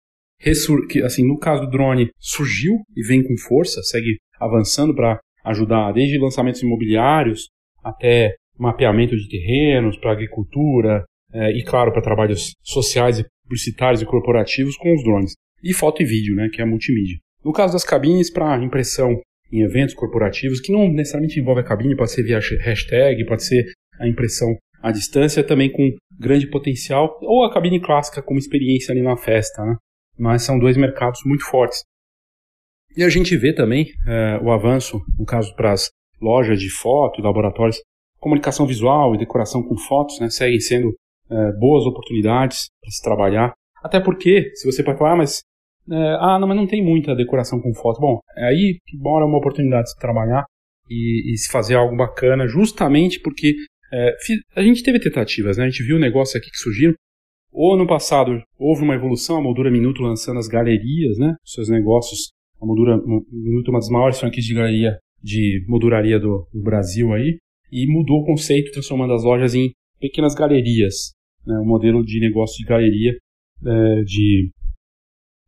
que assim, no caso do drone, surgiu e vem com força, segue avançando para ajudar desde lançamentos imobiliários até mapeamento de terrenos para agricultura é, e, claro, para trabalhos sociais publicitários e corporativos com os drones e foto e vídeo, né, que é a multimídia. No caso das cabines, para impressão em eventos corporativos, que não necessariamente envolve a cabine, pode ser via hashtag, pode ser a impressão à distância, também com grande potencial, ou a cabine clássica como experiência ali na festa, né? Mas são dois mercados muito fortes. E a gente vê também é, o avanço, no caso para as lojas de foto, laboratórios, comunicação visual e decoração com fotos, né, seguem sendo é, boas oportunidades para se trabalhar. Até porque, se você pode falar, ah, mas é, ah, não, mas não tem muita decoração com foto. Bom, é aí que mora uma oportunidade de se trabalhar e, e se fazer algo bacana, justamente porque é, a gente teve tentativas, né? A gente viu um negócio aqui que surgiram. Ou ano passado houve uma evolução, a Moldura Minuto lançando as galerias, né? Seus negócios. A Moldura Minuto é uma das maiores franquias de galeria, de molduraria do, do Brasil aí. E mudou o conceito, transformando as lojas em pequenas galerias. Né? Um modelo de negócio de galeria, é, de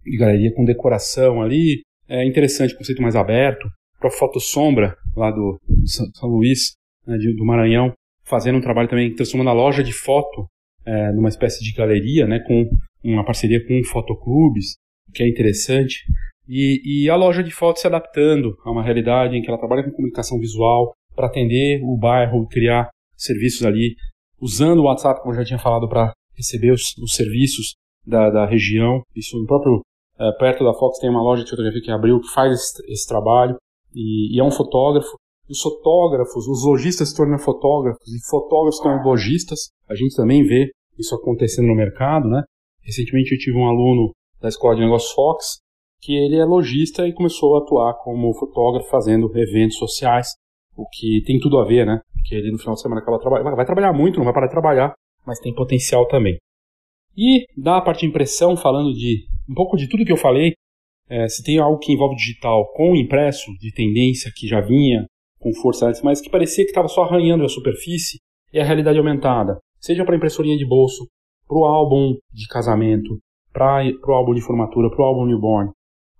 de galeria com decoração ali. É interessante, conceito mais aberto. Para Foto Sombra, lá do São Luís, né, do Maranhão, fazendo um trabalho também transformando a loja de foto é, numa espécie de galeria, né, com uma parceria com fotoclubes, que é interessante. E, e a loja de foto se adaptando a uma realidade em que ela trabalha com comunicação visual para atender o bairro, criar serviços ali, usando o WhatsApp, como eu já tinha falado, para receber os, os serviços da, da, região. Isso no próprio é, perto da Fox tem uma loja de fotografia que abriu, que faz esse, esse trabalho, e, e, é um fotógrafo. Os fotógrafos, os lojistas se tornam fotógrafos, e fotógrafos se tornam lojistas. A gente também vê isso acontecendo no mercado, né? Recentemente eu tive um aluno da Escola de Negócios Fox, que ele é lojista e começou a atuar como fotógrafo fazendo eventos sociais, o que tem tudo a ver, né? Porque ele no final de semana acaba trabalhando, vai trabalhar muito, não vai parar de trabalhar, mas tem potencial também. E da parte de impressão, falando de um pouco de tudo que eu falei, é, se tem algo que envolve digital com impresso, de tendência que já vinha com força antes, mas que parecia que estava só arranhando a superfície, é a realidade aumentada. Seja para impressorinha de bolso, para o álbum de casamento, para o álbum de formatura, para o álbum newborn,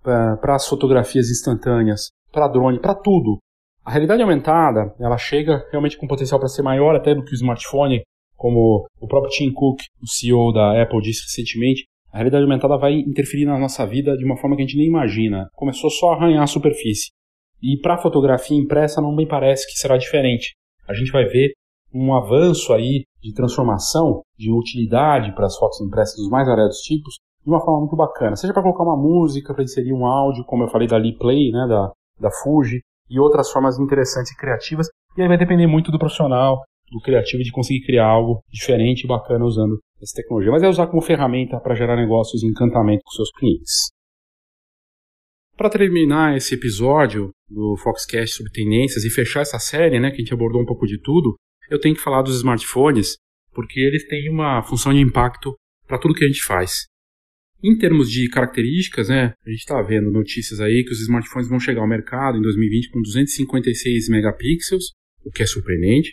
para as fotografias instantâneas, para drone, para tudo. A realidade aumentada, ela chega realmente com potencial para ser maior até do que o smartphone, como o próprio Tim Cook, o CEO da Apple, disse recentemente, a realidade aumentada vai interferir na nossa vida de uma forma que a gente nem imagina. Começou só a arranhar a superfície. E para a fotografia impressa não me parece que será diferente. A gente vai ver um avanço aí de transformação, de utilidade para as fotos impressas dos mais variados tipos, de uma forma muito bacana. Seja para colocar uma música, para inserir um áudio, como eu falei da Lee Play, né, da, da Fuji, e outras formas interessantes e criativas. E aí vai depender muito do profissional, do criativo, de conseguir criar algo diferente e bacana usando essa tecnologia, mas é usar como ferramenta para gerar negócios e encantamento com seus clientes. Para terminar esse episódio do Foxcast sobre tendências e fechar essa série, né, que a gente abordou um pouco de tudo, eu tenho que falar dos smartphones, porque eles têm uma função de impacto para tudo que a gente faz. Em termos de características, né, a gente está vendo notícias aí que os smartphones vão chegar ao mercado em 2020 com 256 megapixels, o que é surpreendente,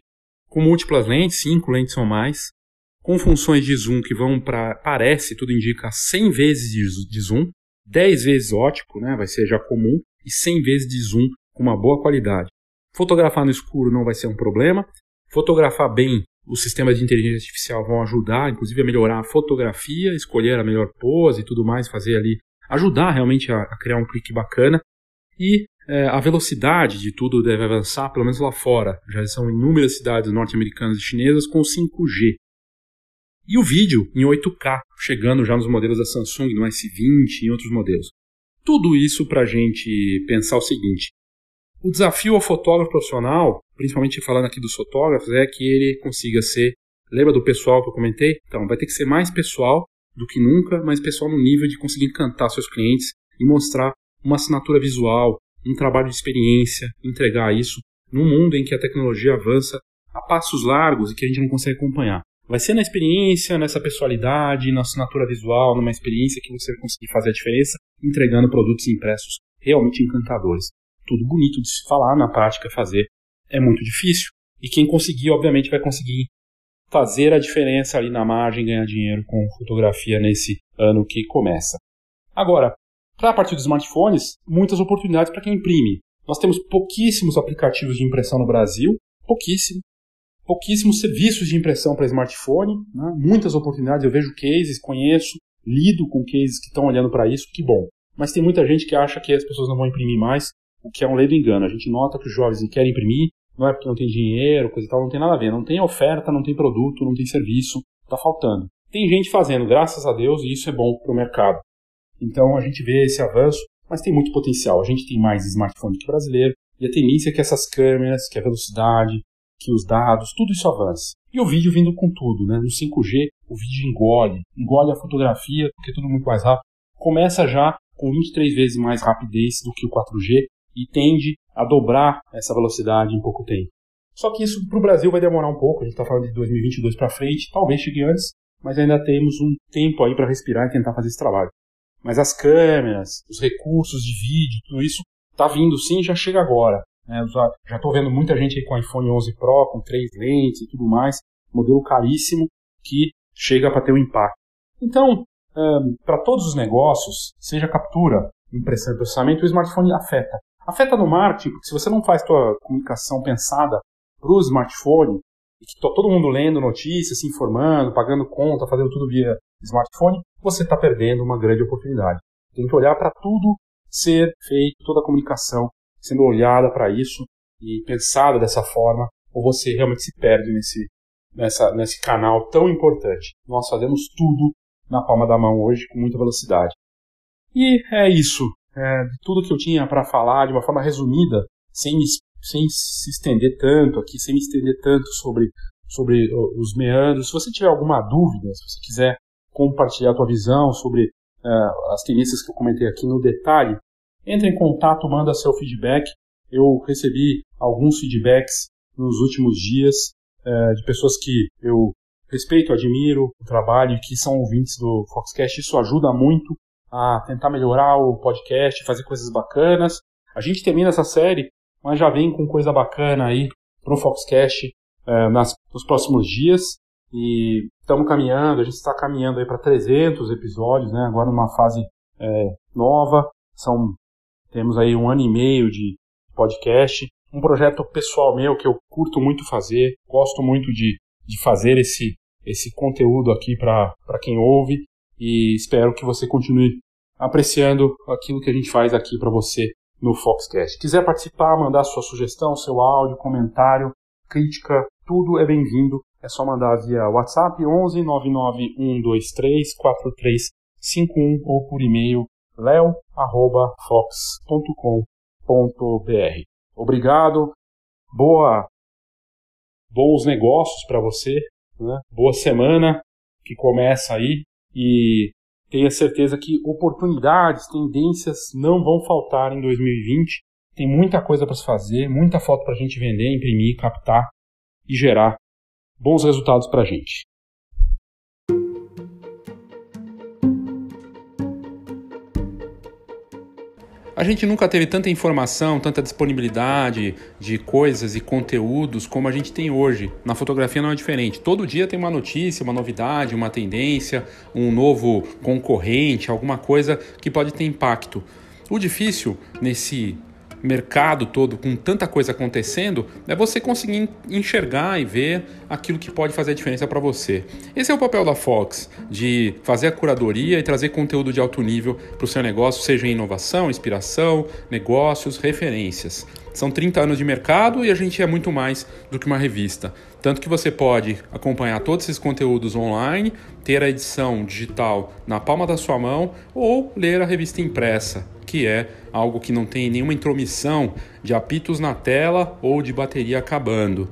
com múltiplas lentes, 5 lentes ou mais, com funções de zoom que vão para, parece, tudo indica, 100 vezes de zoom, 10 vezes ótico, né, vai ser já comum, e 100 vezes de zoom com uma boa qualidade. Fotografar no escuro não vai ser um problema, fotografar bem os sistemas de inteligência artificial vão ajudar, inclusive, a melhorar a fotografia, escolher a melhor pose e tudo mais, fazer ali, ajudar realmente a, a criar um clique bacana. E é, a velocidade de tudo deve avançar, pelo menos lá fora. Já são inúmeras cidades norte-americanas e chinesas com 5G. E o vídeo em 8K, chegando já nos modelos da Samsung, no S20 e outros modelos. Tudo isso para a gente pensar o seguinte: o desafio ao fotógrafo profissional, principalmente falando aqui dos fotógrafos, é que ele consiga ser. Lembra do pessoal que eu comentei? Então, vai ter que ser mais pessoal do que nunca, mais pessoal no nível de conseguir encantar seus clientes e mostrar uma assinatura visual, um trabalho de experiência, entregar isso num mundo em que a tecnologia avança a passos largos e que a gente não consegue acompanhar. Vai ser na experiência, nessa pessoalidade, na assinatura visual, numa experiência que você vai conseguir fazer a diferença, entregando produtos impressos realmente encantadores tudo bonito de se falar, na prática fazer é muito difícil. E quem conseguir, obviamente, vai conseguir fazer a diferença ali na margem, ganhar dinheiro com fotografia nesse ano que começa. Agora, para a partir dos smartphones, muitas oportunidades para quem imprime. Nós temos pouquíssimos aplicativos de impressão no Brasil, pouquíssimo. Pouquíssimos serviços de impressão para smartphone, né? muitas oportunidades. Eu vejo cases, conheço, lido com cases que estão olhando para isso, que bom. Mas tem muita gente que acha que as pessoas não vão imprimir mais o que é um ledo engano. A gente nota que os jovens querem imprimir, não é porque não tem dinheiro, coisa e tal, não tem nada a ver. Não tem oferta, não tem produto, não tem serviço, está faltando. Tem gente fazendo, graças a Deus, e isso é bom para o mercado. Então a gente vê esse avanço, mas tem muito potencial. A gente tem mais smartphone que brasileiro, e a tendência é que essas câmeras, que a velocidade, que os dados, tudo isso avance. E o vídeo vindo com tudo, né? No 5G, o vídeo engole, engole a fotografia, porque é tudo muito mais rápido. Começa já com 23 vezes mais rapidez do que o 4G, e tende a dobrar essa velocidade em pouco tempo. Só que isso para o Brasil vai demorar um pouco, a gente está falando de 2022 para frente, talvez chegue antes, mas ainda temos um tempo aí para respirar e tentar fazer esse trabalho. Mas as câmeras, os recursos de vídeo, tudo isso está vindo sim já chega agora. Né? Já estou vendo muita gente aí com iPhone 11 Pro, com três lentes e tudo mais, modelo caríssimo que chega para ter um impacto. Então, um, para todos os negócios, seja captura, impressão e processamento, o smartphone afeta. Afeta no marketing, porque se você não faz tua comunicação pensada para o smartphone, e que todo mundo lendo notícias, se informando, pagando conta, fazendo tudo via smartphone, você está perdendo uma grande oportunidade. Tem que olhar para tudo ser feito, toda a comunicação sendo olhada para isso e pensada dessa forma, ou você realmente se perde nesse, nessa, nesse canal tão importante. Nós fazemos tudo na palma da mão hoje com muita velocidade. E é isso é, de tudo que eu tinha para falar de uma forma resumida, sem, sem se estender tanto aqui, sem me estender tanto sobre, sobre os meandros. Se você tiver alguma dúvida, se você quiser compartilhar a tua visão sobre uh, as tendências que eu comentei aqui no detalhe, entre em contato, manda seu feedback. Eu recebi alguns feedbacks nos últimos dias uh, de pessoas que eu respeito, admiro o trabalho e que são ouvintes do Foxcast. Isso ajuda muito a tentar melhorar o podcast, fazer coisas bacanas. A gente termina essa série, mas já vem com coisa bacana aí pro Foxcast é, nas, nos próximos dias. E estamos caminhando, a gente está caminhando aí para 300 episódios, né? Agora numa fase é, nova. São, temos aí um ano e meio de podcast. Um projeto pessoal meu que eu curto muito fazer, gosto muito de, de fazer esse, esse conteúdo aqui para quem ouve e espero que você continue apreciando aquilo que a gente faz aqui para você no Foxcast. Quiser participar, mandar sua sugestão, seu áudio, comentário, crítica, tudo é bem-vindo. É só mandar via WhatsApp 11 99123 4351 ou por e-mail leo@fox.com.br. Obrigado. Boa bons negócios para você, né? Boa semana que começa aí e tenha certeza que oportunidades, tendências não vão faltar em 2020. Tem muita coisa para se fazer, muita foto para a gente vender, imprimir, captar e gerar bons resultados para a gente. A gente nunca teve tanta informação, tanta disponibilidade de coisas e conteúdos como a gente tem hoje. Na fotografia não é diferente. Todo dia tem uma notícia, uma novidade, uma tendência, um novo concorrente, alguma coisa que pode ter impacto. O difícil nesse mercado todo com tanta coisa acontecendo, é você conseguir enxergar e ver aquilo que pode fazer a diferença para você. Esse é o papel da Fox, de fazer a curadoria e trazer conteúdo de alto nível para o seu negócio, seja em inovação, inspiração, negócios, referências. São 30 anos de mercado e a gente é muito mais do que uma revista. Tanto que você pode acompanhar todos esses conteúdos online, ter a edição digital na palma da sua mão ou ler a revista impressa, que é algo que não tem nenhuma intromissão de apitos na tela ou de bateria acabando.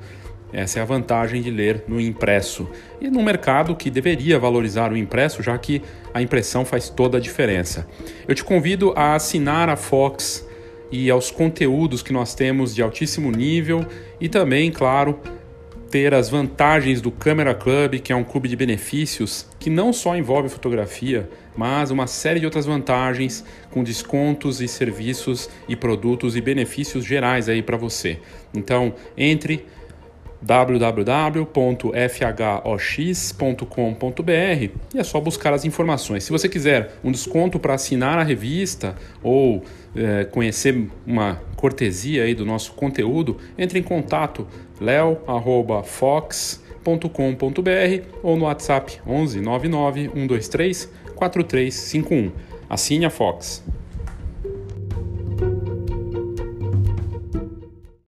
Essa é a vantagem de ler no impresso. E no mercado que deveria valorizar o impresso, já que a impressão faz toda a diferença. Eu te convido a assinar a Fox e aos conteúdos que nós temos de altíssimo nível e também, claro, ter as vantagens do Camera Club, que é um clube de benefícios que não só envolve fotografia, mas uma série de outras vantagens com descontos e serviços e produtos e benefícios gerais aí para você. Então, entre www.fhox.com.br e é só buscar as informações. Se você quiser um desconto para assinar a revista ou é, conhecer uma cortesia aí do nosso conteúdo, entre em contato leo@fox.com.br ou no WhatsApp 11 99 123 4351. Assine a Fox.